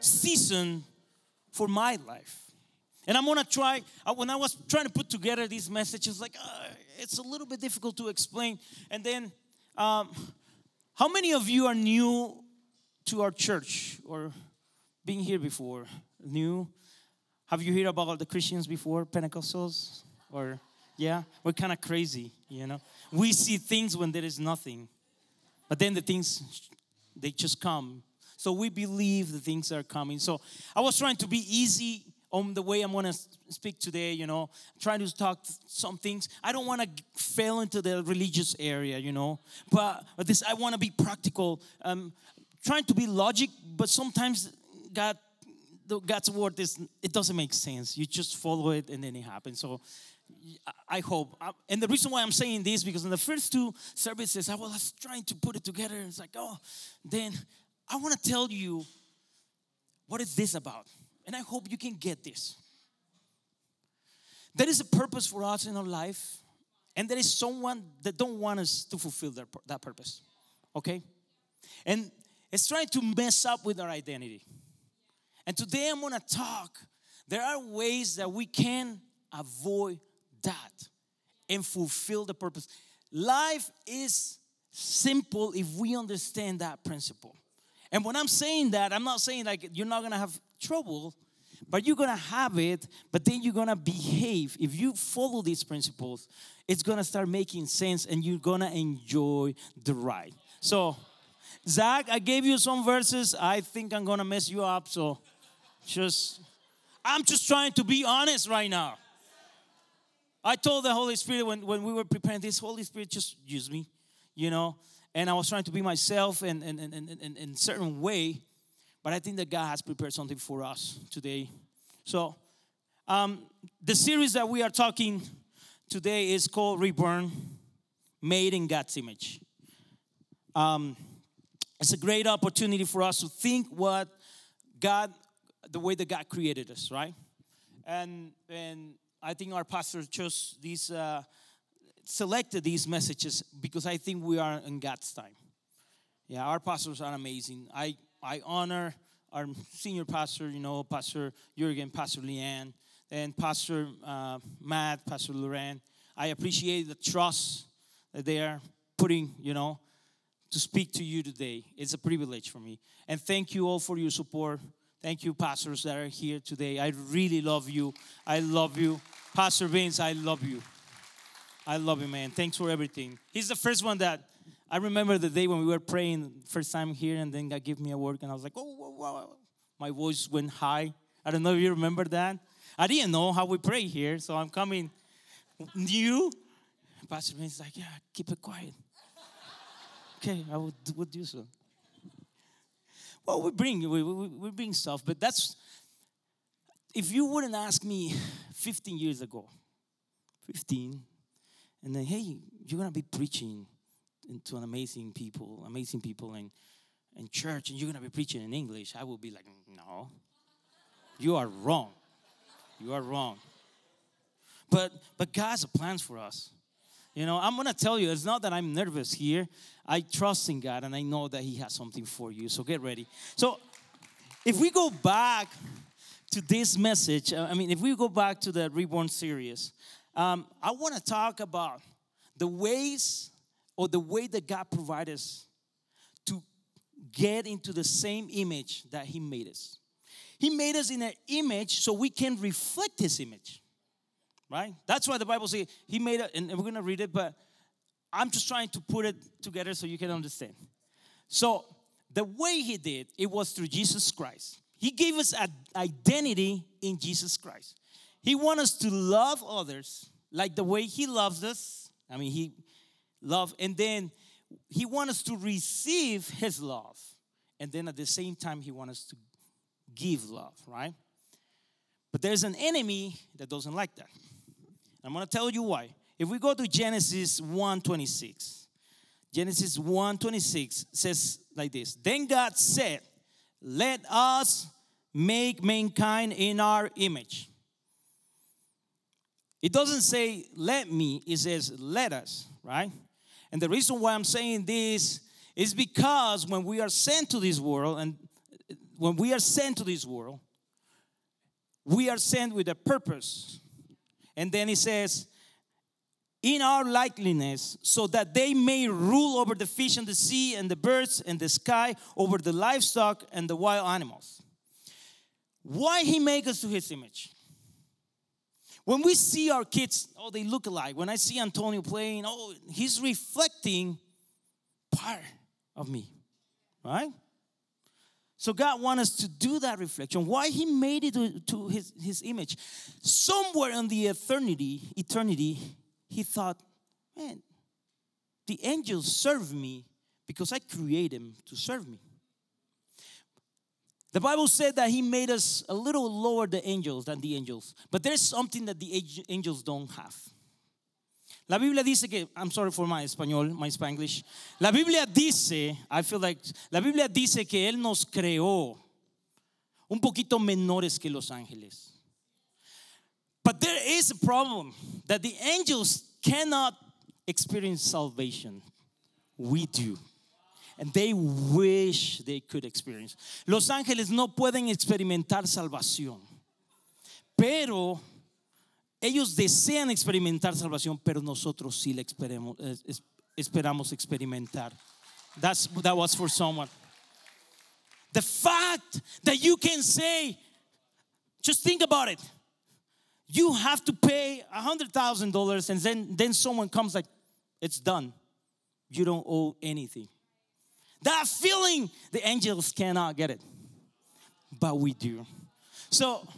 season for my life. And I'm gonna try, when I was trying to put together these messages, like, uh, it's a little bit difficult to explain. And then, um, how many of you are new to our church or being here before? New? Have you heard about the Christians before, Pentecostals? Or, yeah, we're kind of crazy, you know? We see things when there is nothing, but then the things, they just come so we believe the things are coming. So I was trying to be easy on the way I'm going to speak today, you know, trying to talk some things. I don't want to fail into the religious area, you know, but, this I want to be practical. Um, trying to be logic, but sometimes God, God's word is it doesn't make sense. You just follow it and then it happens. So I hope. And the reason why I'm saying this because in the first two services I was trying to put it together. It's like, oh, then I want to tell you what is this about? And I hope you can get this. There is a purpose for us in our life, and there is someone that don't want us to fulfill their, that purpose. Okay? And it's trying to mess up with our identity. And today I'm gonna talk. There are ways that we can avoid that and fulfill the purpose. Life is simple if we understand that principle. And when I'm saying that, I'm not saying like you're not gonna have trouble, but you're gonna have it, but then you're gonna behave. If you follow these principles, it's gonna start making sense and you're gonna enjoy the ride. So, Zach, I gave you some verses. I think I'm gonna mess you up, so just, I'm just trying to be honest right now. I told the Holy Spirit when, when we were preparing this, Holy Spirit, just use me, you know and I was trying to be myself in, in, in, in, in certain way, but I think that God has prepared something for us today. So, um, the series that we are talking today is called Reborn, Made in God's Image. Um, it's a great opportunity for us to think what God, the way that God created us, right? And and I think our pastor chose these. Uh, selected these messages because I think we are in God's time. Yeah, our pastors are amazing. I, I honor our senior pastor, you know, Pastor Jurgen, Pastor Leanne, and Pastor uh, Matt, Pastor Loren. I appreciate the trust that they are putting, you know, to speak to you today. It's a privilege for me. And thank you all for your support. Thank you, pastors that are here today. I really love you. I love you. Pastor Vince, I love you. I love you, man. Thanks for everything. He's the first one that I remember the day when we were praying first time here, and then God gave me a word, and I was like, oh, whoa, whoa. my voice went high. I don't know if you remember that. I didn't know how we pray here, so I'm coming new. Pastor Vince's like, yeah, keep it quiet. okay, I will do, will do so. Well, we bring we, we, we bring stuff, but that's if you wouldn't ask me 15 years ago, 15, and then hey you're gonna be preaching to an amazing people amazing people in, in church and you're gonna be preaching in english. I will be like no. You are wrong. You are wrong. But but god has plans for us. You know i'm gonna tell you it's not that i'm nervous here. I trust in god and i know that he has something for you so get ready. So if we go back to this message uh, i mean if we go back to the reborn series um, I want to talk about the ways or the way that God provides us to get into the same image that He made us. He made us in an image so we can reflect His image, right? That's why the Bible says He made it, and we're going to read it, but I'm just trying to put it together so you can understand. So, the way He did it was through Jesus Christ. He gave us an identity in Jesus Christ. He wants us to love others like the way He loves us. I mean, He love, and then He wants us to receive His love, and then at the same time, He wants us to give love, right? But there's an enemy that doesn't like that. I'm going to tell you why. If we go to Genesis 1:26, Genesis 1:26 says like this. Then God said, "Let us make mankind in our image." It doesn't say let me, it says let us, right? And the reason why I'm saying this is because when we are sent to this world and uh, when we are sent to this world, we are sent with a purpose. And then he says, in our likeness, so that they may rule over the fish and the sea and the birds and the sky, over the livestock and the wild animals. Why he make us to his image? When we see our kids, oh, they look alike. When I see Antonio playing, oh, he's reflecting part of me, right? So God wants us to do that reflection. Why He made it to, to his, his image. Somewhere in the eternity, eternity, He thought, man, the angels serve me because I created them to serve me. The Bible said that He made us a little lower the angels than the angels, but there's something that the angels don't have. La Biblia dice que, I'm sorry for my español, my Spanglish. La Biblia dice, I feel like, la Biblia dice que Él nos creó un poquito menores que los ángeles. But there is a problem that the angels cannot experience salvation. We do. And they wish they could experience. Los ángeles no pueden experimentar salvación. Pero ellos desean experimentar salvación, pero nosotros sí la esperemos, eh, esperamos experimentar. That's, that was for someone. The fact that you can say, just think about it. You have to pay a hundred thousand dollars, and then then someone comes like, it's done. You don't owe anything. That feeling, the angels cannot get it, but we do. So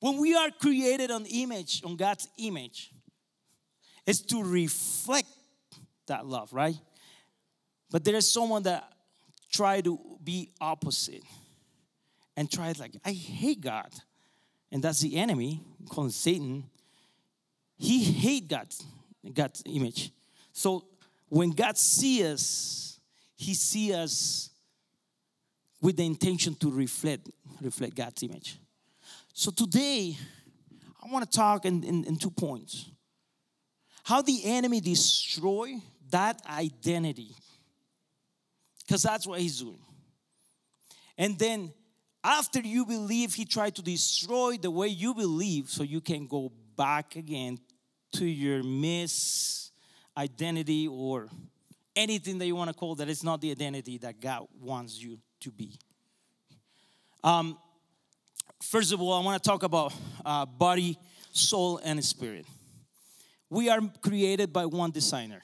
when we are created on image, on God's image, it's to reflect that love, right? But there is someone that try to be opposite and try like, I hate God. And that's the enemy, called Satan. He hate God, God's image. So when God sees us, he sees us with the intention to reflect, reflect God's image. So today, I want to talk in, in, in two points. How the enemy destroy that identity. Because that's what he's doing. And then after you believe, he tried to destroy the way you believe so you can go back again to your miss identity or anything that you want to call that is not the identity that God wants you to be. Um, First of all, I want to talk about uh, body, soul, and spirit. We are created by one designer.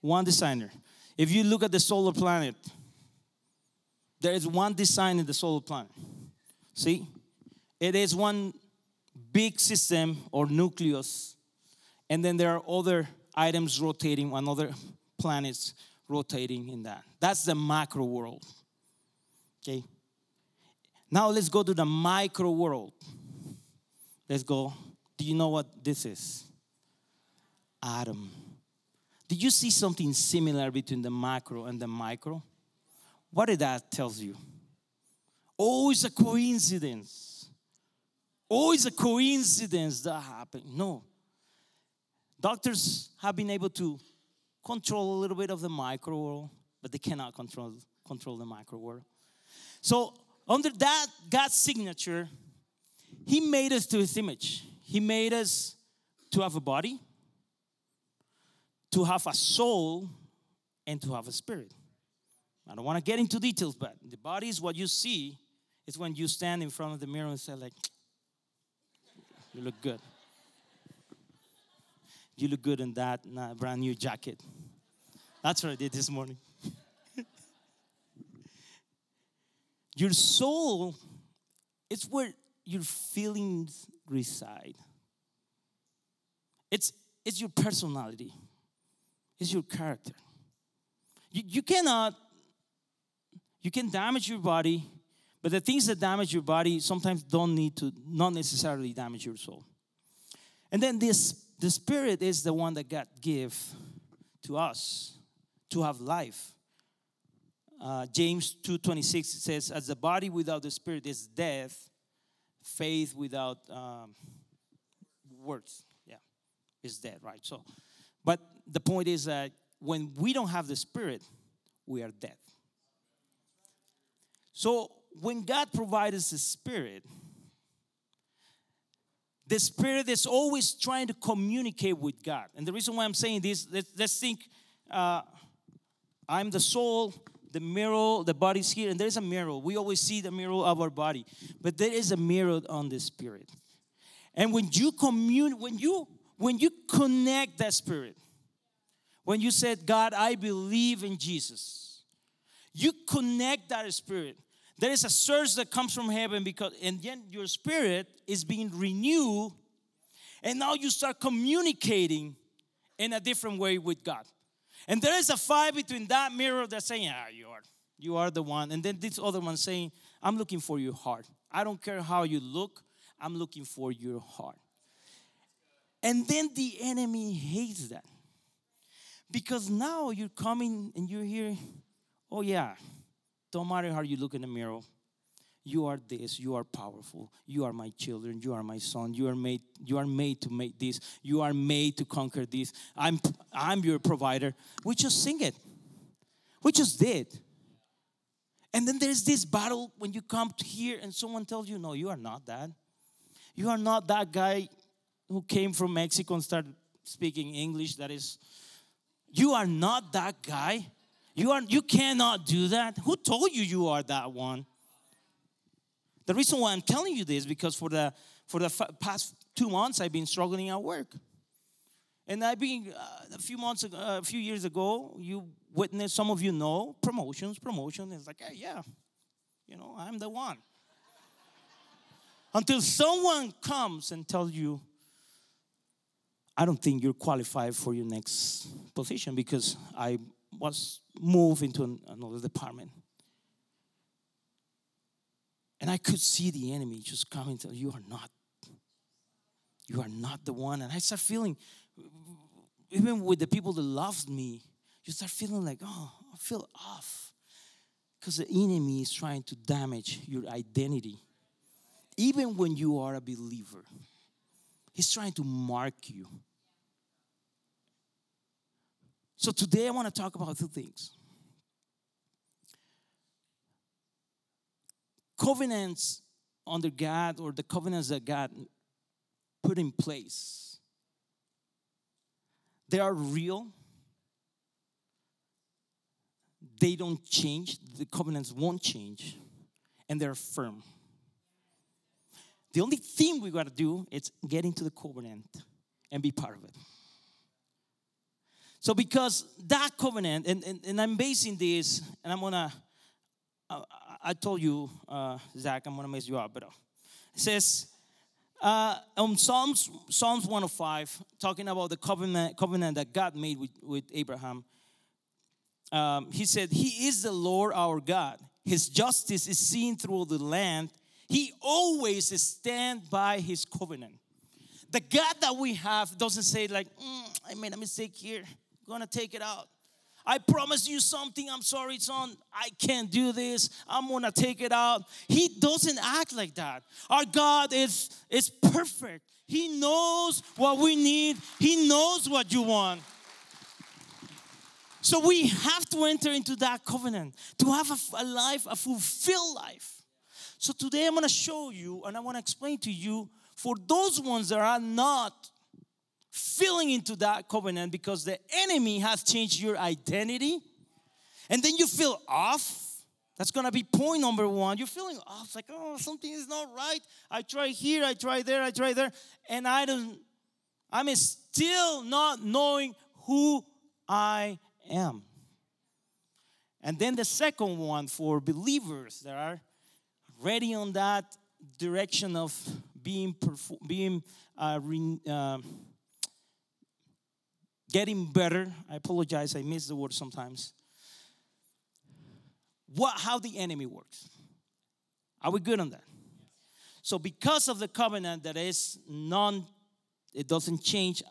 One designer. If you look at the solar planet, there is one design in the solar planet. See? It is one big system or nucleus, and then there are other items rotating on other planets rotating in that. That's the macro world. Okay? Now let's go to the micro world. Let's go. Do you know what this is? Atom. Did you see something similar between the macro and the micro? What did that tells you? Oh, it's a coincidence. Oh, it's a coincidence that happened. No. Doctors have been able to control a little bit of the micro world, but they cannot control, control the micro world. So under that God's signature, He made us to His image. He made us to have a body, to have a soul, and to have a spirit. I don't want to get into details, but the body is what you see. It's when you stand in front of the mirror and say, like, you look good. You look good in that brand new jacket. That's what I did this morning. Your soul, it's where your feelings reside. It's, it's your personality, it's your character. You, you cannot, you can damage your body, But the things that damage your body sometimes don't need to, not necessarily damage your soul. And then this, the spirit is the one that God give to us to have life. Uh, James 2.26 says, as the body without the spirit is death, faith without um, words, yeah, is dead, right? So, but the point is that when we don't have the spirit, we are dead. So when God provides the spirit, the spirit is always trying to communicate with God. And the reason why I'm saying this, let's, think uh, I'm the soul, the mirror, the body's here, and there's a mirror. We always see the mirror of our body, but there is a mirror on the spirit. And when you commune, when you when you connect that spirit, when you said, God, I believe in Jesus, you connect that spirit. There is a surge that comes from heaven because, and then your spirit is being renewed, and now you start communicating in a different way with God. And there is a fight between that mirror that's saying, "Ah, you are, you are the one," and then this other one saying, "I'm looking for your heart. I don't care how you look. I'm looking for your heart." And then the enemy hates that because now you're coming and you're here. Oh yeah, don't matter how you look in the mirror. You are this, you are powerful. You are my children, you are my son. You are made you are made to make this. You are made to conquer this. I'm I'm your provider. We just sing it. We just did. And then there's this battle when you come here and someone tells you, no, you are not that. You are not that guy who came from Mexico and started speaking English. That is, you are not that guy. You are you cannot do that. Who told you you are that one? The reason why I'm telling you this because for the for the past two months I've been struggling at work, and I've been uh, a few months ago, uh, a few years ago. You witnessed, some of you know, promotions, promotion. It's like, hey, yeah, you know, I'm the one. Until someone comes and tells you, I don't think you're qualified for your next position because I was moved into an, another department. And I could see the enemy just coming to you are not. You are not the one. And I start feeling, even with the people that loved me, you start feeling like, oh, I feel off. Because the enemy is trying to damage your identity. Even when you are a believer, he's trying to mark you. So today I want to talk about two things. Covenants under God or the covenants that God put in place. They are real. They don't change. The covenants won't change. And they're firm. The only thing we got to do is get into the covenant and be part of it. So, because that covenant, and, and, and I'm basing this, and I'm gonna, uh, I told you, uh, Zach, I'm gonna mess you up, but uh, it says, uh, on Psalms, Psalms 105, talking about the covenant, covenant that God made with, with Abraham, um, he said, He is the Lord our God. His justice is seen through the land. He always stand by his covenant. The God that we have doesn't say like, mm, I made a mistake here gonna take it out. I promise you something. I'm sorry, son. I can't do this. I'm gonna take it out. He doesn't act like that. Our God is, is perfect. He knows what we need, He knows what you want. So we have to enter into that covenant to have a, a life, a fulfilled life. So today I'm gonna show you and I wanna explain to you for those ones that are not filling into that covenant because the enemy has changed your identity and then you feel off. That's gonna be point number one. You're feeling off like oh something is not right. I try here i try there i try there and i don't i'm still not knowing who i am. And then the second one for believers that are ready on that direction of being being uh, re, uh, getting better. I apologize, I miss the word sometimes. What how the enemy works. Are we good on that? So, because of the covenant that is non, it doesn't change,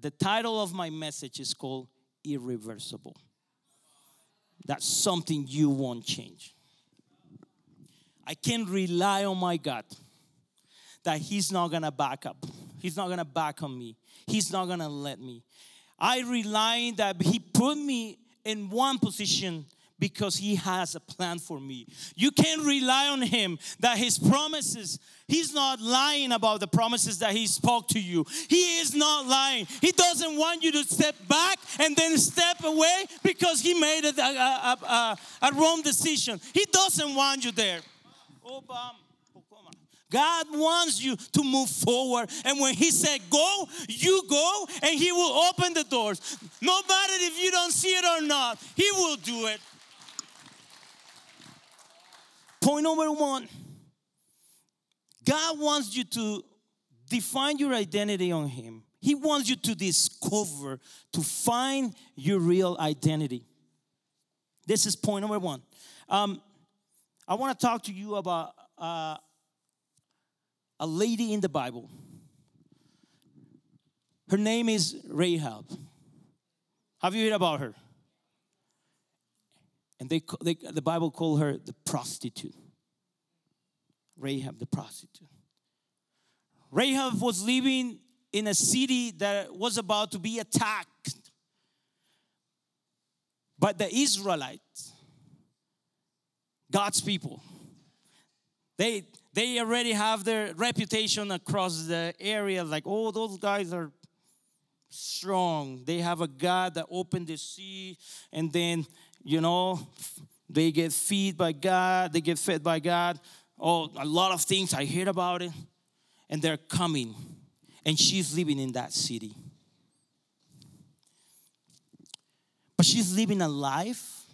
the title of my message is called Irreversible. That's something you won't change. I can rely on my God that He's not gonna back up. He's not gonna back on me. He's not gonna let me. I rely that He put me in one position because he has a plan for me. You can rely on him that his promises, he's not lying about the promises that he spoke to you. He is not lying. He doesn't want you to step back and then step away because he made a, a, a, a wrong decision. He doesn't want you there. God wants you to move forward. And when He said go, you go, and He will open the doors. No matter if you don't see it or not, He will do it. Point number one God wants you to define your identity on Him. He wants you to discover, to find your real identity. This is point number one. Um, I want to talk to you about uh, a lady in the Bible. Her name is Rahab. Have you heard about her? And they, they, the Bible called her the prostitute. Rahab the prostitute. Rahab was living in a city that was about to be attacked by the Israelites, God's people. They, they already have their reputation across the area like, oh, those guys are strong. They have a God that opened the sea and then you know, they get fed by God, they get fed by God. Oh, a lot of things I hear about it, and they're coming, and she's living in that city. But she's living a life,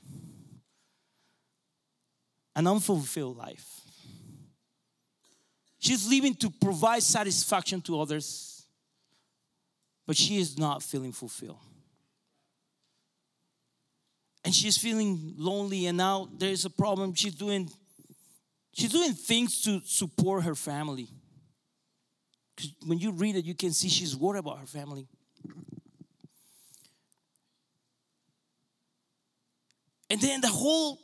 an unfulfilled life. She's living to provide satisfaction to others, but she is not feeling fulfilled. And she's feeling lonely and now there's a problem. She's doing she's doing things to support her family. Because when you read it you can see she's worried about her family. And then the whole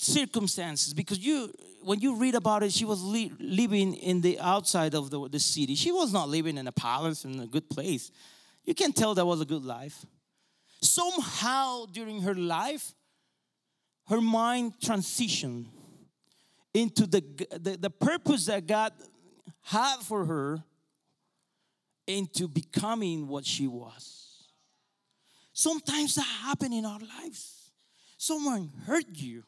circumstances because you when you read about it she was li- living in the outside of the, the city she was not living in a palace in a good place you can tell that was a good life somehow during her life, her mind transitioned into the, the, the purpose that God had for her into becoming what she was. Sometimes that happens in our lives. Someone hurt you.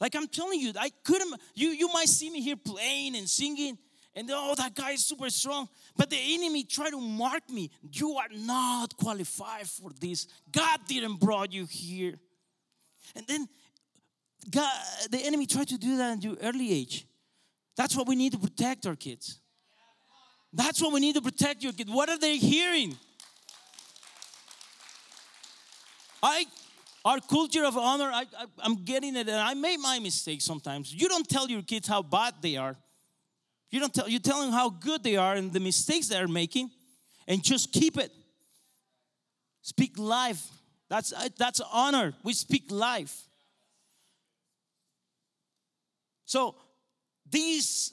Like I'm telling you, I couldn't, you, you might see me here playing and singing, and oh, that guy is super strong. But the enemy tried to mark me. You are not qualified for this. God didn't brought you here. And then God, the enemy tried to do that in your early age. That's what we need to protect our kids. That's what we need to protect your kids. What are they hearing? I our culture of honor, I, am getting it, and I make my mistakes sometimes. You don't tell your kids how bad they are. You don't tell you tell them how good they are and the mistakes they're making, and just keep it. Speak life. That's that's honor. We speak life. So this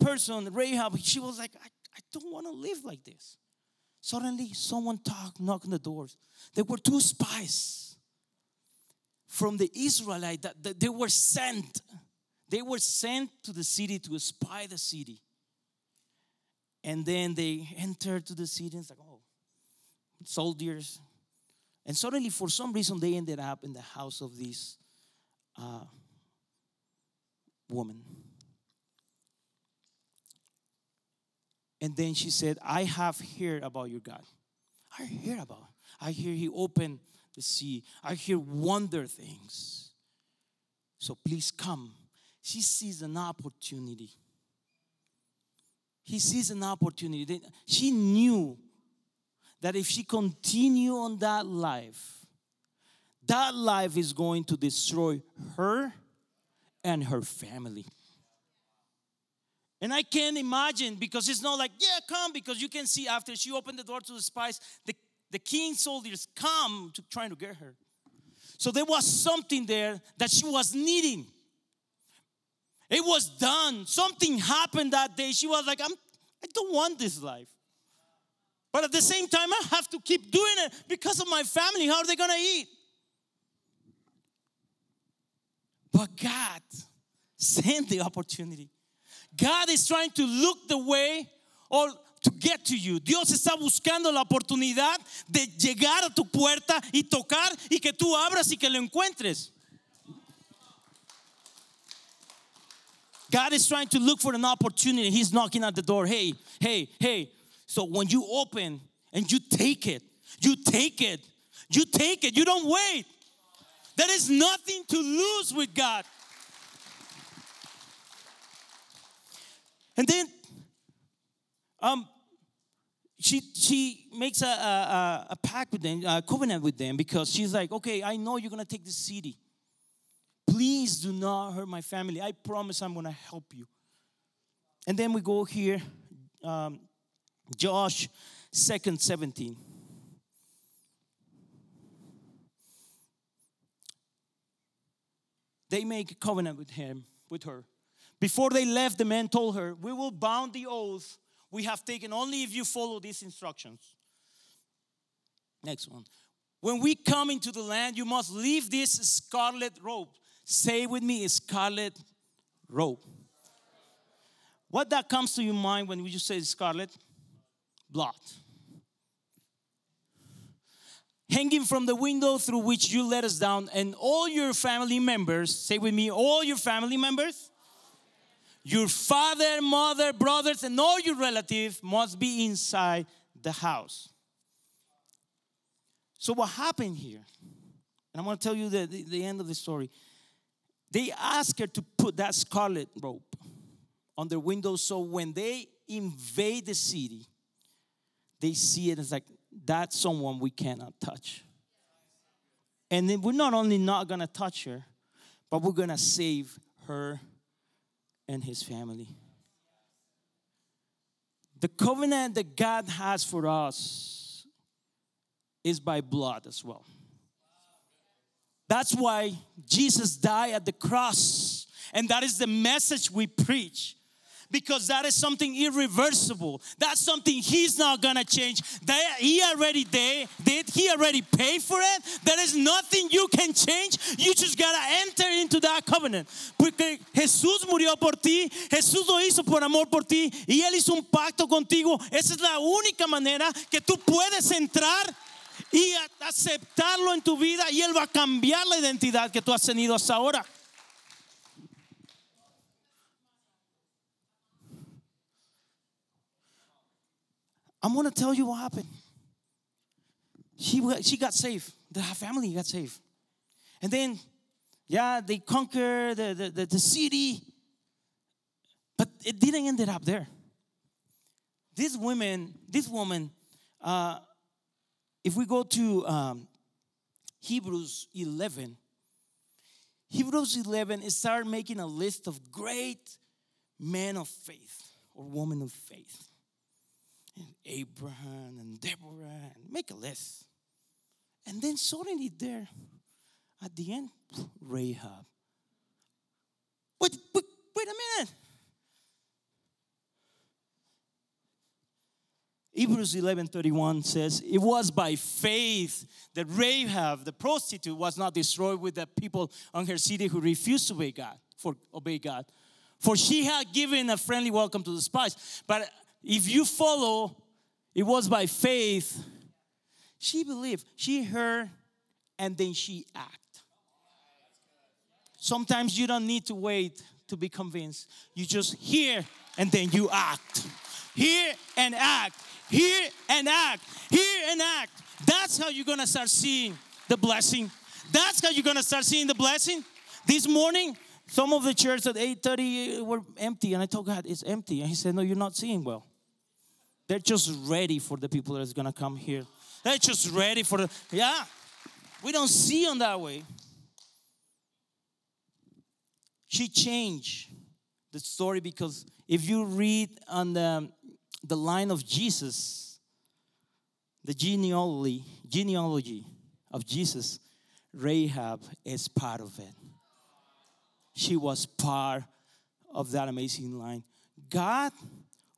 uh, person, Rahab, she was like, I, I don't want to live like this. Suddenly, someone knocked, knocked on the doors. There were two spies from the Israelite that, that they were sent they were sent to the city to spy the city. And then they entered to the city and it's like, oh, soldiers. And suddenly, for some reason, they ended up in the house of this uh, woman. And then she said, I have heard about your God. I hear about. I hear he opened the sea. I hear wonder things. So please come she sees an opportunity. He sees an opportunity. She knew that if she continue on that life, that life is going to destroy her and her family. And I can't imagine because it's not like, yeah, come, because you can see after she opened the door to the spies, the, the king soldiers come to trying to get her. So there was something there that she was needing. It was done. Something happened that day. She was like, I'm, I don't want this life. But at the same time, I have to keep doing it because of my family. How are they going to eat? But God sent the opportunity. God is trying to look the way or to get to you. Dios está buscando la oportunidad de llegar a tu puerta y tocar y que tú abras y que lo encuentres. God is trying to look for an opportunity. He's knocking at the door. Hey, hey, hey. So when you open and you take it, you take it, you take it, you don't wait. There is nothing to lose with God. And then um, she she makes a, a, a pact with them, a covenant with them, because she's like, okay, I know you're gonna take this city. Please do not hurt my family. I promise I'm gonna help you. And then we go here, um, Josh, second 17. They make a covenant with him, with her. Before they left, the man told her, We will bound the oath we have taken only if you follow these instructions. Next one. When we come into the land, you must leave this scarlet robe. Say with me, scarlet robe. What that comes to your mind when you say scarlet? Blood. Hanging from the window through which you let us down, and all your family members, say with me, all your family members your father, mother, brothers, and all your relatives must be inside the house. So, what happened here? And I'm going to tell you the, the, the end of the story. They asked her to put that scarlet rope on their window so when they invade the city, they see it as like, that's someone we cannot touch. And then we're not only not gonna touch her, but we're gonna save her and his family. The covenant that God has for us is by blood as well. That's why Jesus died at the cross. And that is the message we preach because that is something irreversible. That's something he's not gonna change. That he already did, he already paid for it. There is nothing you can change. You just gotta enter into that covenant. Porque Jesús murió por ti, Jesús lo hizo por amor por ti y él hizo un pacto contigo. Esa es la única manera que tú puedes entrar y aceptarlo en tu vida y él va a cambiar la identidad que tú has tenido hasta ahora. I'm gonna tell you what happened. She, she got saved. The family got saved. And then, yeah, they conquered the, the, the, the city. But it didn't end up there. This woman, this woman, uh, if we go to um, Hebrews 11, Hebrews 11 it started making a list of great men of faith or women of faith and Abraham and Deborah and make a list. And then suddenly there at the end, Rahab. Wait, wait, wait a minute. Hebrews 11:31 says, "It was by faith that Rahab, the prostitute, was not destroyed with the people on her city who refused to obey God, for obey God. For she had given a friendly welcome to the spies. But if you follow, it was by faith. She believed. She heard and then she act. Sometimes you don't need to wait to be convinced. You just hear and then you act. Hear and act. Hear and act. Hear and act. That's how you're gonna start seeing the blessing. That's how you're gonna start seeing the blessing. This morning, some of the church at 8:30 were empty, and I told God it's empty. And He said, No, you're not seeing well. They're just ready for the people that's gonna come here. They're just ready for the yeah. We don't see them that way. She changed the story because if you read on the, the line of Jesus, the genealogy, genealogy of Jesus, Rahab is part of it. She was part of that amazing line. God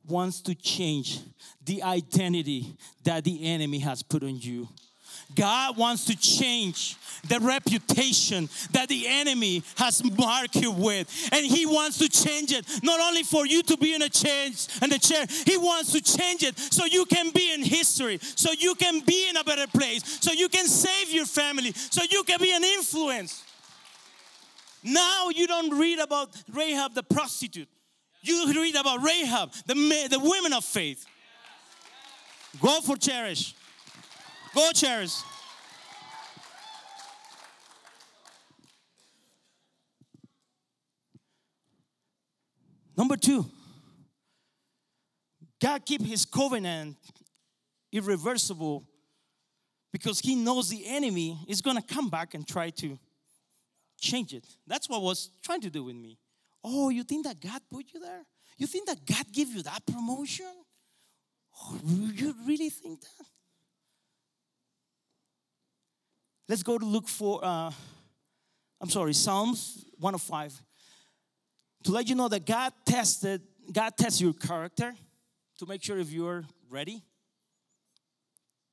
wants to change the identity that the enemy has put on you. God wants to change the reputation that the enemy has marked you with. And He wants to change it not only for you to be in a change and the chair, He wants to change it so you can be in history, so you can be in a better place, so you can save your family, so you can be an influence. Now you don't read about Rahab the prostitute. You read about Rahab, the, the women of faith. Go for cherish. Go cherish. Number two, God keep his covenant irreversible because he knows the enemy is going to come back and try to change it. That's what was trying to do with me. Oh, you think that God put you there? You think that God gave you that promotion? Oh, you really think that? Let's go to look for, uh, I'm sorry, Psalms 105. To let you know that God tested, God tests your character to make sure if you're ready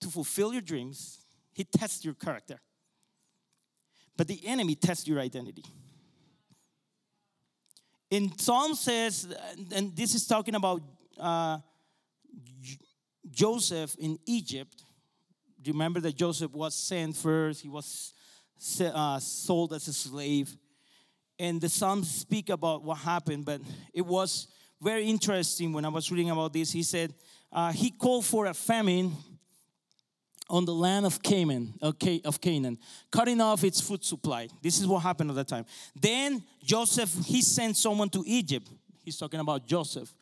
to fulfill your dreams. He tests your character. But the enemy tests your identity. In Psalm says, and this is talking about uh, Joseph in Egypt. Remember that Joseph was sent first? He was uh, sold as a slave. And the Psalms speak about what happened, but it was very interesting when I was reading about this. He said, uh, He called for a famine on the land of Canaan, of Canaan, cutting off its food supply. This is what happened at that time. Then Joseph, he sent someone to Egypt. He's talking about Joseph,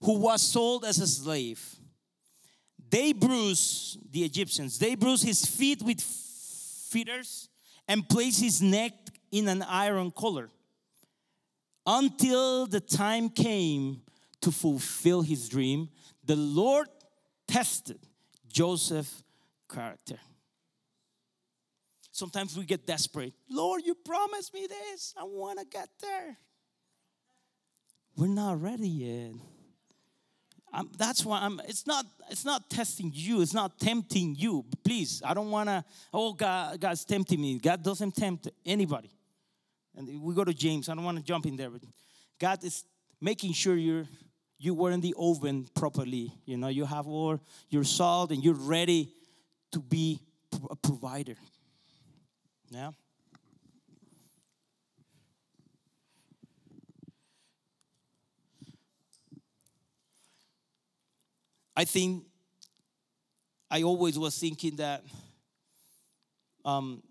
who was sold as a slave. They bruised the Egyptians. They bruised his feet with fetters and placed his neck in an iron collar until the time came to fulfill his dream. The Lord tested Joseph character. Sometimes we get desperate. Lord, you promised me this. I want to get there. We're not ready yet. I'm, that's why I'm. It's not. It's not testing you. It's not tempting you. Please, I don't want to. Oh, God, God's tempting me. God doesn't tempt anybody. And we go to James. I don't want to jump in there, but God is making sure you're you were in the oven properly. You know, you have all your salt and you're ready to be a provider. Yeah? I think I always was thinking that um,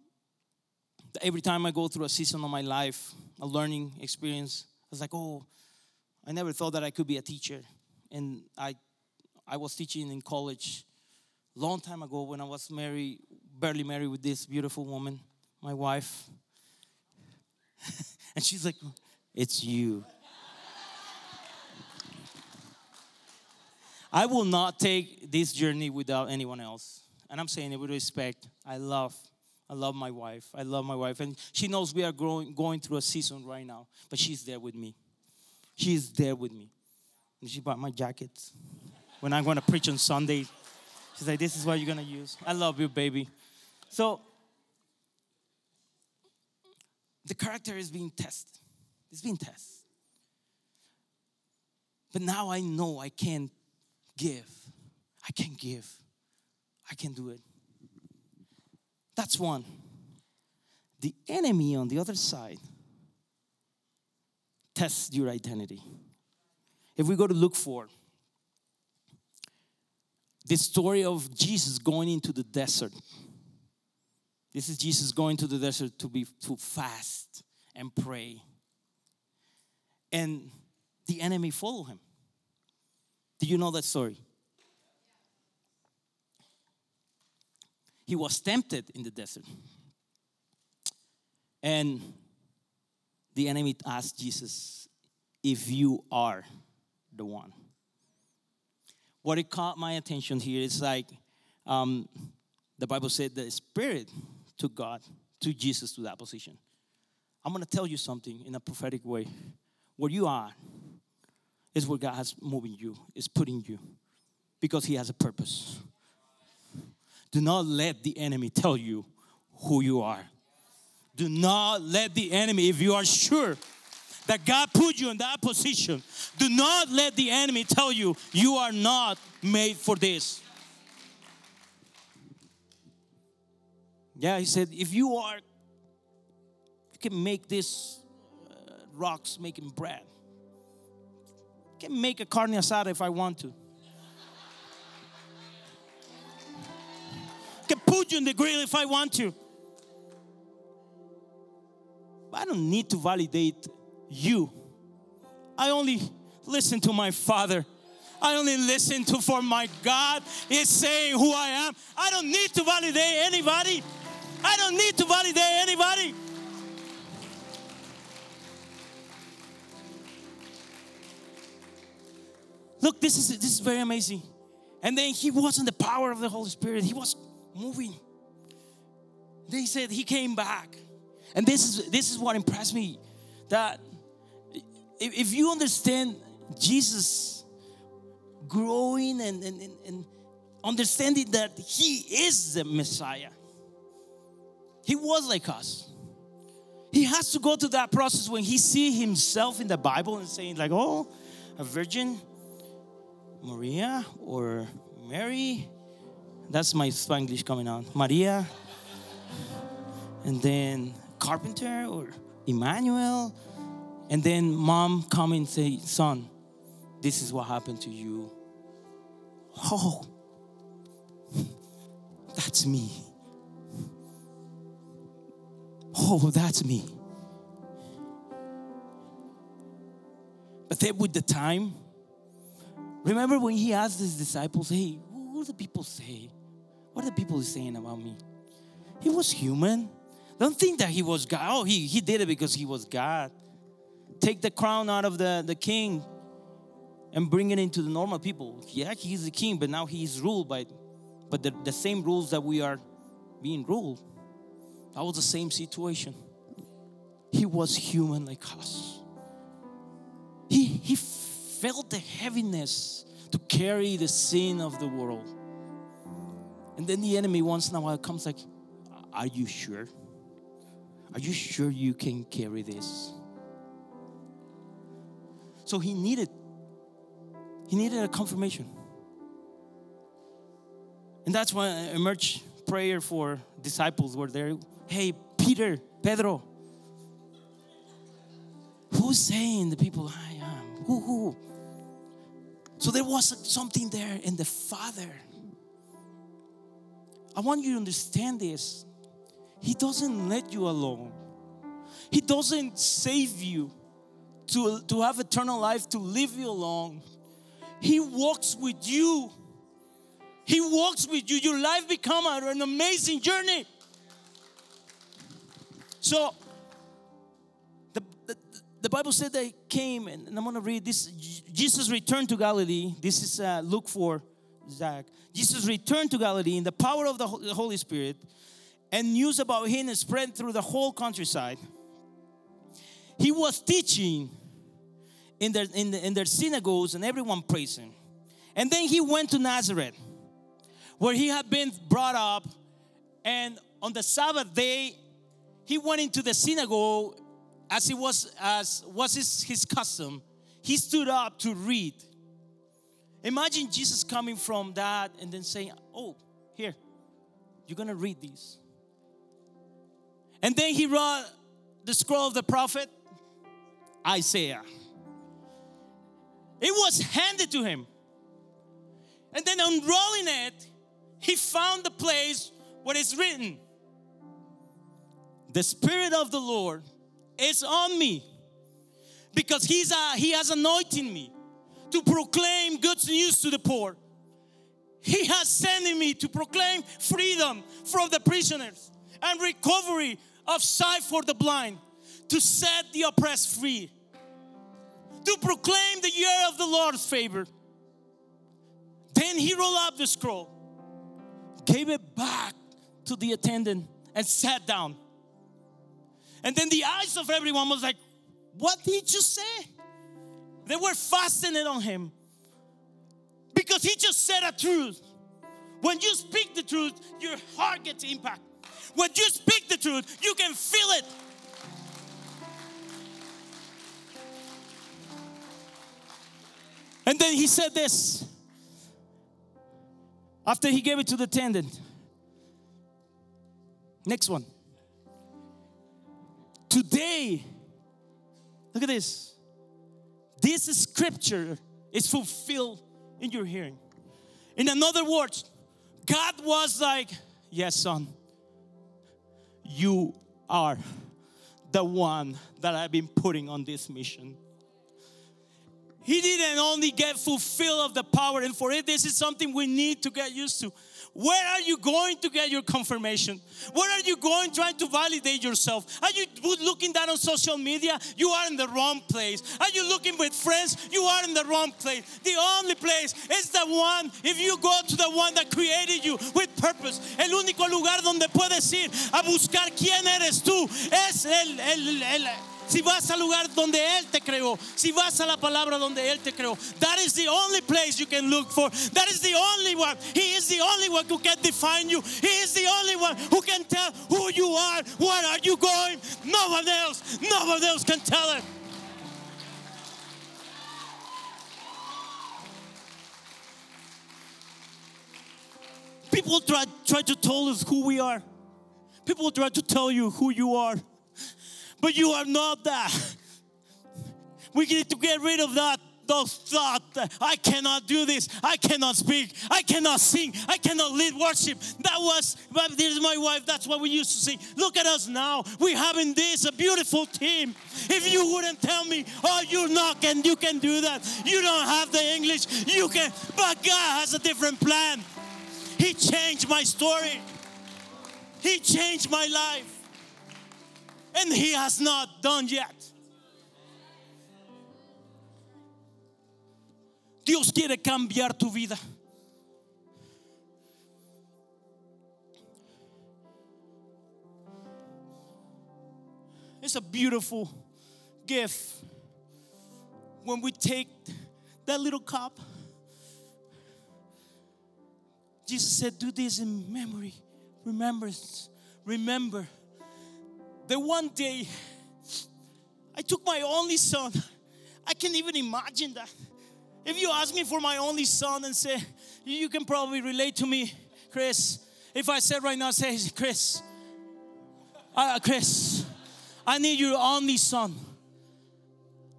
every time I go through a season of my life, a learning experience, I was like, oh, I never thought that I could be a teacher. And I, I was teaching in college long time ago when I was married, barely married with this beautiful woman, my wife. and she's like, It's you. I will not take this journey without anyone else. And I'm saying it with respect. I love, I love my wife. I love my wife. And she knows we are growing, going through a season right now, but she's there with me. She's there with me. And she bought my jackets when I'm going to preach on Sunday. She's like, this is what you're gonna use. I love you, baby. So the character is being tested. It's being tested. But now I know I can give. I can give. I can do it. That's one. The enemy on the other side tests your identity. If we go to look for this story of Jesus going into the desert. This is Jesus going to the desert to be to fast and pray. And the enemy follow him. Do you know that story? He was tempted in the desert. And the enemy asked Jesus, if you are the one. What it caught my attention here is like um, the Bible said the Spirit took God, to Jesus to that position. I'm gonna tell you something in a prophetic way. Where you are is where God has moving you, is putting you, because He has a purpose. Do not let the enemy tell you who you are. Do not let the enemy, if you are sure that God put you in that position, do not let the enemy tell you you are not made for this. Yeah, he said, if you are, you can make this uh, rocks making bread. I can make a carne asada if I want to. I can put you in the grill if I want to. But I don't need to validate you. I only listen to my Father. I only listen to for my God is saying who I am. I don't need to validate anybody. I don't need to validate anybody. Look, this is this is very amazing. And then he was in the power of the Holy Spirit. He was moving. They said he came back. And this is this is what impressed me that if, if you understand Jesus growing and, and, and, and understanding that he is the Messiah, he was like us. He has to go through that process when he see himself in the Bible and saying like, oh, a virgin, Maria or Mary. That's my Spanglish coming out. Maria. And then carpenter or Emmanuel. And then mom come and say, son, this is what happened to you. Oh, that's me. Oh, that's me. But then with the time, remember when he asked his disciples, hey, what do the people say? What are the people saying about me? He was human. Don't think that he was God. Oh, he, he did it because he was God. Take the crown out of the, the king and bring it into the normal people. Yeah, he's the king, but now he's ruled by but the, the same rules that we are being ruled. That was the same situation. He was human like us. He, he felt the heaviness to carry the sin of the world. And then the enemy once in a while comes like, Are you sure? Are you sure you can carry this? So he needed, he needed a confirmation. And that's why emerged prayer for disciples were there. Hey, Peter, Pedro, who's saying the people I am? Who, who? So there was something there in the Father. I want you to understand this. He doesn't let you alone. He doesn't save you to, to have eternal life, to leave you alone. He walks with you. He walks with you. Your life become an amazing journey. So the, the, the Bible said they came, and I'm going to read this. Jesus returned to Galilee. This is uh, Luke 4, Zach. Jesus returned to Galilee in the power of the Holy Spirit, and news about him spread through the whole countryside. He was teaching in their, in, the, in their synagogues, and everyone praised him. And then he went to Nazareth, where he had been brought up. And on the Sabbath day, he went into the synagogue as it was as was his, his custom. He stood up to read. Imagine Jesus coming from that and then saying, "Oh, here, you're gonna read these." And then he wrote the scroll of the prophet Isaiah. It was handed to him. And then unrolling it, he found the place where it's written The Spirit of the Lord is on me because he's a, he has anointed me to proclaim good news to the poor. He has sent me to proclaim freedom from the prisoners and recovery of sight for the blind, to set the oppressed free, to proclaim the year of the Lord's favor. Then he rolled up the scroll, gave it back to the attendant, and sat down. And then the eyes of everyone was like, What did you say? They were fastening on him because he just said a truth. When you speak the truth, your heart gets impact. When you speak the truth, you can feel it. And then he said this after he gave it to the attendant. Next one. Today, look at this. This scripture is fulfilled in your hearing. In another words, God was like, Yes, son, you are the one that I've been putting on this mission. He didn't only get fulfilled of the power, and for it, this is something we need to get used to. Where are you going to get your confirmation? Where are you going trying to validate yourself? Are you looking down on social media? You are in the wrong place. Are you looking with friends? You are in the wrong place. The only place is the one, if you go to the one that created you with purpose, el único lugar donde puedes ir a buscar quién eres tú es el, el, el si vas al lugar donde Él te creó, si vas a la palabra donde Él te creó, that is the only place you can look for. That is the only one. He is the only one who can define you. He is the only one who can tell who you are, where are you going. No one else, no one else can tell it. People try, try to tell us who we are. People try to tell you who you are. But you are not that. We need to get rid of that those thoughts. I cannot do this. I cannot speak. I cannot sing. I cannot lead worship. That was, but is my wife. That's what we used to sing. Look at us now. We're having this, a beautiful team. If you wouldn't tell me, oh, you're not, and you can do that. You don't have the English. You can, but God has a different plan. He changed my story. He changed my life and He has not done yet. Dios quiere cambiar tu vida. It's a beautiful gift when we take that little cup. Jesus said, Do this in memory, remembrance, remember the one day I took my only son. I can't even imagine that. If you ask me for my only son and say, you can probably relate to me, Chris. If I said right now, say, Chris, uh, Chris, I need your only son.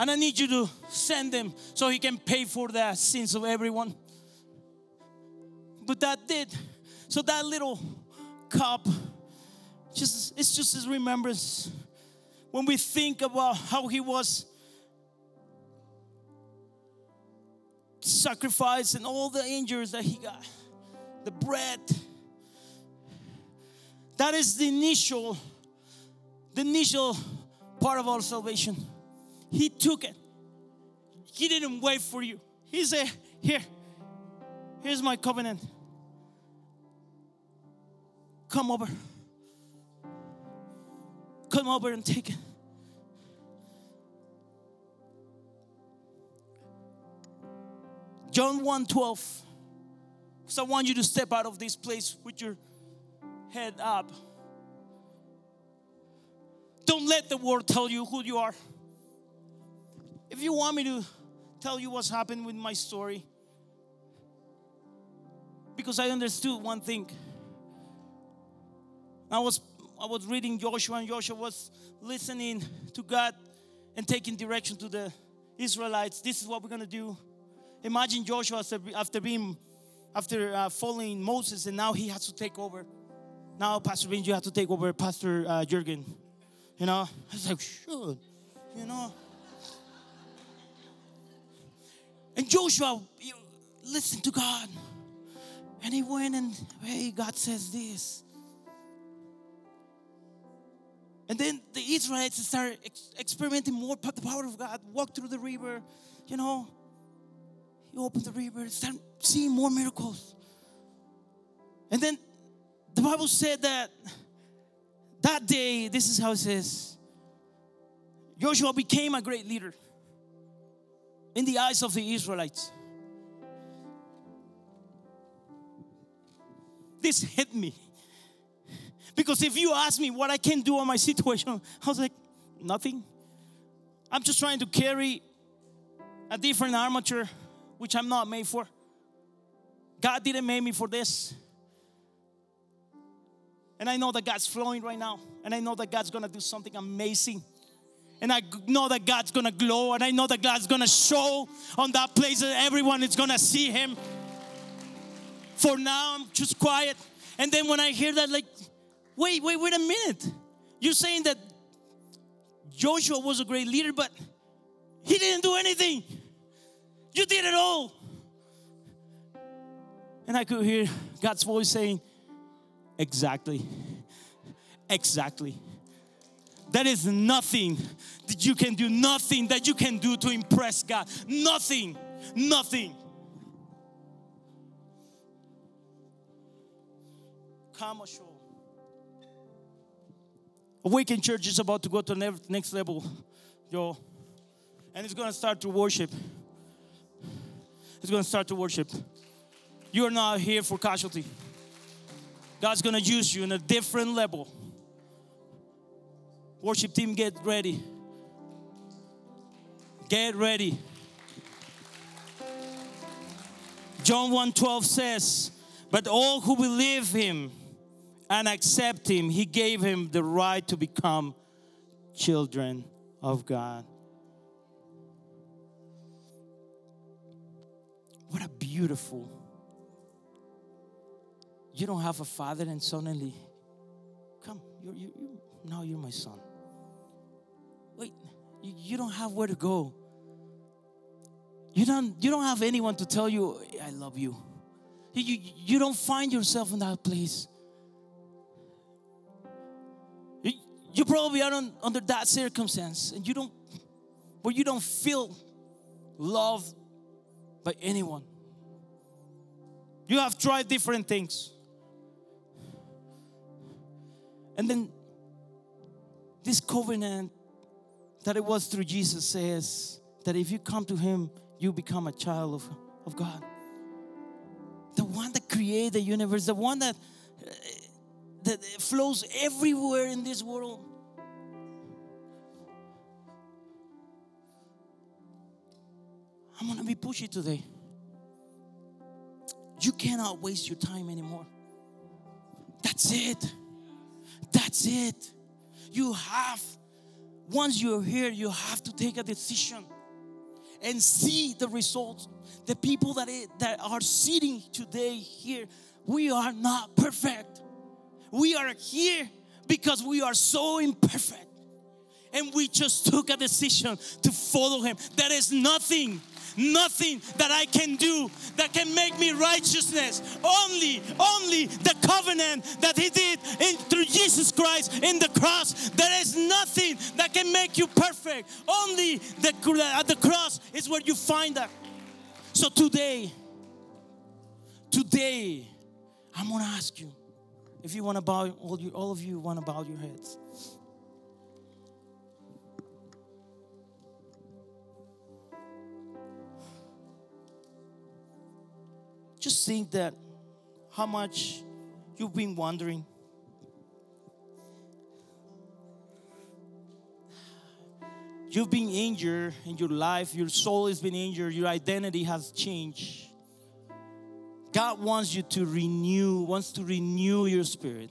And I need you to send him so he can pay for the sins of everyone. But that did. So that little cup just it's just his remembrance. When we think about how he was sacrificed and all the injuries that he got, the bread. That is the initial, the initial part of our salvation. He took it. He didn't wait for you. He said, Here, here's my covenant. Come over come over and take it. John 1 12. So I want you to step out of this place with your head up. Don't let the world tell you who you are. If you want me to tell you what's happened with my story, because I understood one thing. I was I was reading Joshua, and Joshua was listening to God and taking direction to the Israelites. This is what we're gonna do. Imagine Joshua after, being after uh, following Moses, and now he has to take over. Now, Pastor Vin, you have to take over Pastor uh, Jurgen. You know, I was like, sure, you know. And Joshua, you listen to God. And he went and, hey, God says this. And then the Israelites started ex- experimenting more the power of God. walked through the river, you know. You open the river, start seeing more miracles. And then the Bible said that that day, this is how it says Joshua became a great leader in the eyes of the Israelites. This hit me. Because if you ask me what I can do on my situation, I was like, nothing. I'm just trying to carry a different armature, which I'm not made for. God didn't make me for this. And I know that God's flowing right now. And I know that God's gonna do something amazing. And I know that God's gonna glow. And I know that God's gonna show on that place that everyone is gonna see Him. For now, I'm just quiet. And then when I hear that, like, wait, wait, wait a minute. You're saying that Joshua was a great leader, but he didn't do anything. You did it all. And I could hear God's voice saying, Exactly. Exactly. There is nothing that you can do, nothing that you can do to impress God. Nothing. Nothing. Come show. Awaken Church is about to go to the next level, yo. And it's going to start to worship. It's going to start to worship. You are not here for casualty. God's gonna use you in a different level. Worship team, get ready. Get ready. John 1:12 says, "But all who believe him and accept him, he gave him the right to become children of God." What a beautiful you don't have a father and suddenly come you're, you, you, now you're my son. Wait you, you don't have where to go. You don't you don't have anyone to tell you i love you. You, you, you don't find yourself in that place you, probably are under that circumstance and you don't where you don't feel loved by anyone you have tried different things and then this covenant that it was through Jesus says that if you come to Him, you become a child of, of God. The one that created the universe, the one that, uh, that flows everywhere in this world. I'm gonna be pushy today. You cannot waste your time anymore. That's it. That's it. You have, once you're here, you have to take a decision and see the results. The people that, it, that are sitting today here, we are not perfect. We are here because we are so imperfect. And we just took a decision to follow Him. There is nothing nothing that I can do that can make me righteousness. Only, only the covenant that He did in, through Jesus Christ in the cross. There is nothing that can make you perfect. Only the, at the cross is where you find that. So today, today, I'm gonna ask you if you want to bow, all, you, all of you want to bow your heads. Just think that how much you've been wondering. You've been injured in your life, your soul has been injured, your identity has changed. God wants you to renew, wants to renew your spirit.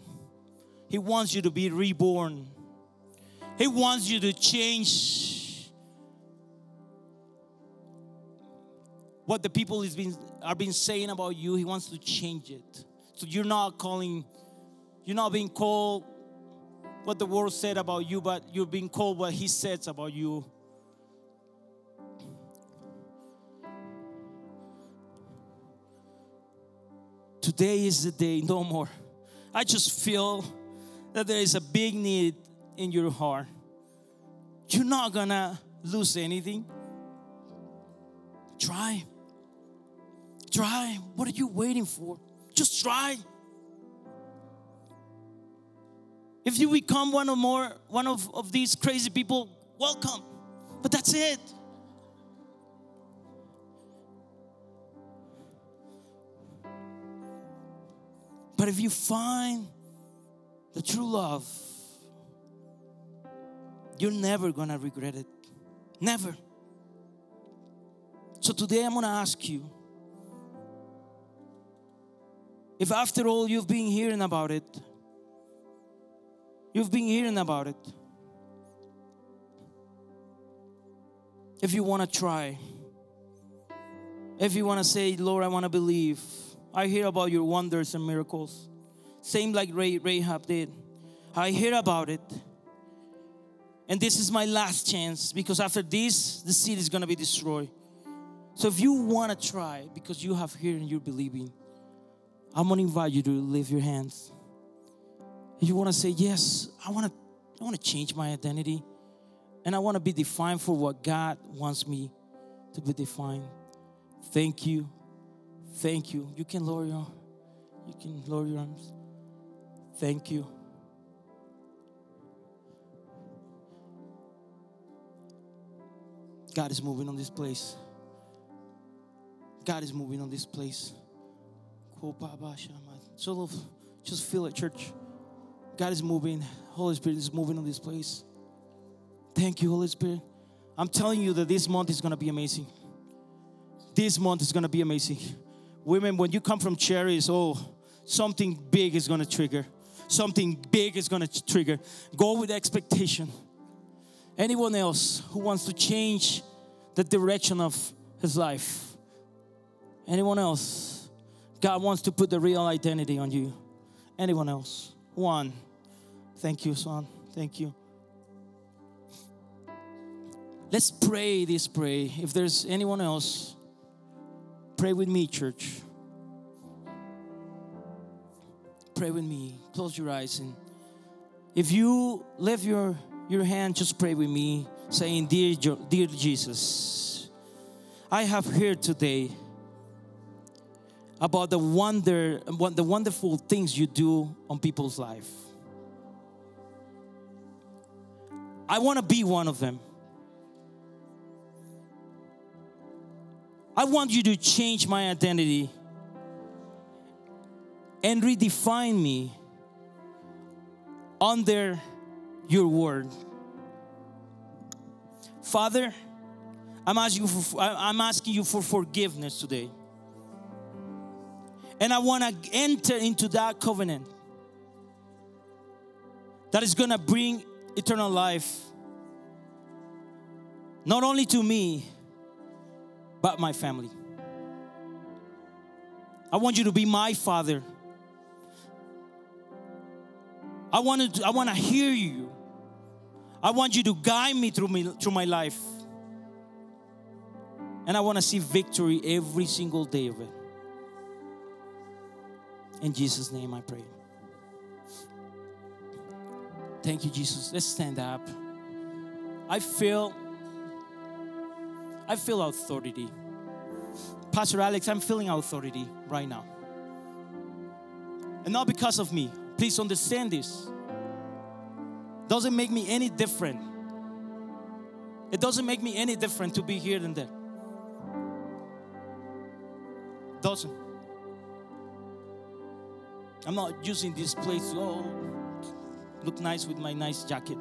He wants you to be reborn. He wants you to change what the people is being are being saying about you, He wants to change it. So you're not calling, you're not being called what the world said about you, but you're being called what He says about you. Today is the day, no more. I just feel that there is a big need in your heart, you're not gonna lose anything. Try. Try. What are you waiting for? Just try. If you become one or more one of, of these crazy people, welcome. But that's it. But if you find the true love, you're never gonna regret it. Never. So today I'm gonna ask you if after all you've been hearing about it, you've been hearing about it, if you wanna try, if you wanna say, Lord, I wanna believe, I hear about your wonders and miracles, same like Rahab did. I hear about it. And this is my last chance because after this, the city is going to be destroyed. So if you want to try because you have and you're believing, I'm to invite you to lift your hands. You want to say, Yes, I want to, I want to change my identity and I want to be defined for what God wants me to be defined. Thank you. Thank you. You can lower your you can lower your arms. Thank you. God is moving on this place. God is moving on this place. So just feel it, church. God is moving. Holy Spirit is moving on this place. Thank you, Holy Spirit. I'm telling you that this month is going to be amazing. This month is going to be amazing. Women, when you come from cherries, oh, something big is going to trigger. Something big is going to trigger. Go with expectation. Anyone else who wants to change the direction of his life? Anyone else? God wants to put the real identity on you. Anyone else? One. Thank you, son. Thank you. Let's pray this pray. If there's anyone else, pray with me, church. Pray with me. Close your eyes and if you lift your your hand, just pray with me, saying, Dear, dear Jesus, I have heard today about the wonder, the wonderful things you do on people's life. I want to be one of them. I want you to change my identity and redefine me under your word. Father, I'm asking you for, I'm asking you for forgiveness today. And I want to enter into that covenant that is going to bring eternal life not only to me but my family. I want you to be my father. I want to I want to hear you. I want you to guide me through me through my life. And I want to see victory every single day of it. In Jesus' name I pray. Thank you, Jesus. Let's stand up. I feel I feel authority. Pastor Alex, I'm feeling authority right now. And not because of me. Please understand this. Doesn't make me any different. It doesn't make me any different to be here than there. I'm not using this place to oh, look nice with my nice jacket.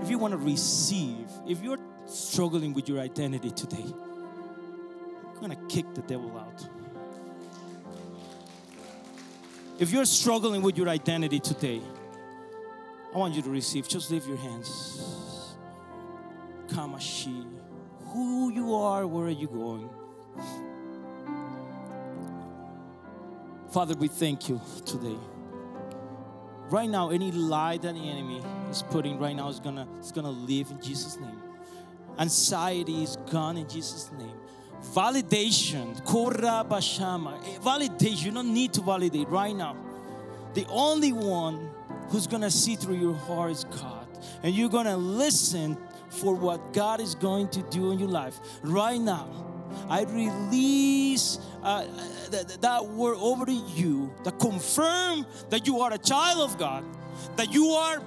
If you want to receive, if you're struggling with your identity today, I'm going to kick the devil out. If you're struggling with your identity today, I want you to receive. Just lift your hands. Kamashi. Who you are, where are you going? Father, we thank you today. Right now, any lie that the enemy is putting right now is gonna, is gonna live in Jesus' name. Anxiety is gone in Jesus' name. Validation, korra bashama. Eh, validation, you don't need to validate right now. the only one who's gonna see through your heart is God. And you're gonna listen for what God is going to do in your life right now. I release uh, th- that word over to you that confirm that you are a child of God, that you are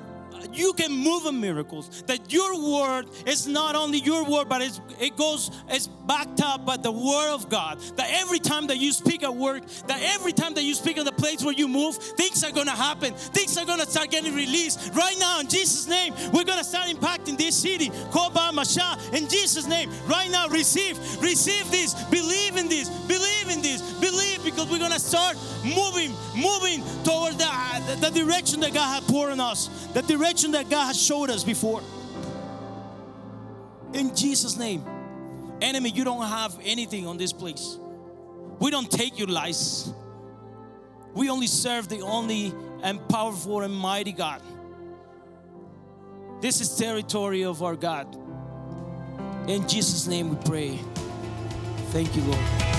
you can move in miracles. That your word is not only your word, but it goes, it's backed up by the word of God. That every time that you speak at work, that every time that you speak in the place where you move, things are gonna happen. Things are gonna start getting released. Right now, in Jesus' name, we're gonna start impacting this city. Koba Masha, in Jesus' name. Right now, receive, receive this, believe in this, believe in this, because we're gonna start moving, moving toward the, the, direction that God has poured on us. The direction that God has showed us before. In Jesus' name. Enemy, you don't have anything on this place. We don't take your lies. We only serve the only and powerful and mighty God. This is territory of our God. In Jesus' name we pray. Thank you, Lord.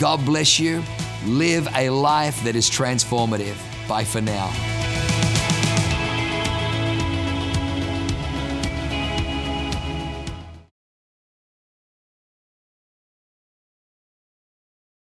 God bless you. Live a life that is transformative. Bye for now.